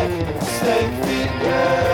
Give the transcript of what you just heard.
life. Snake.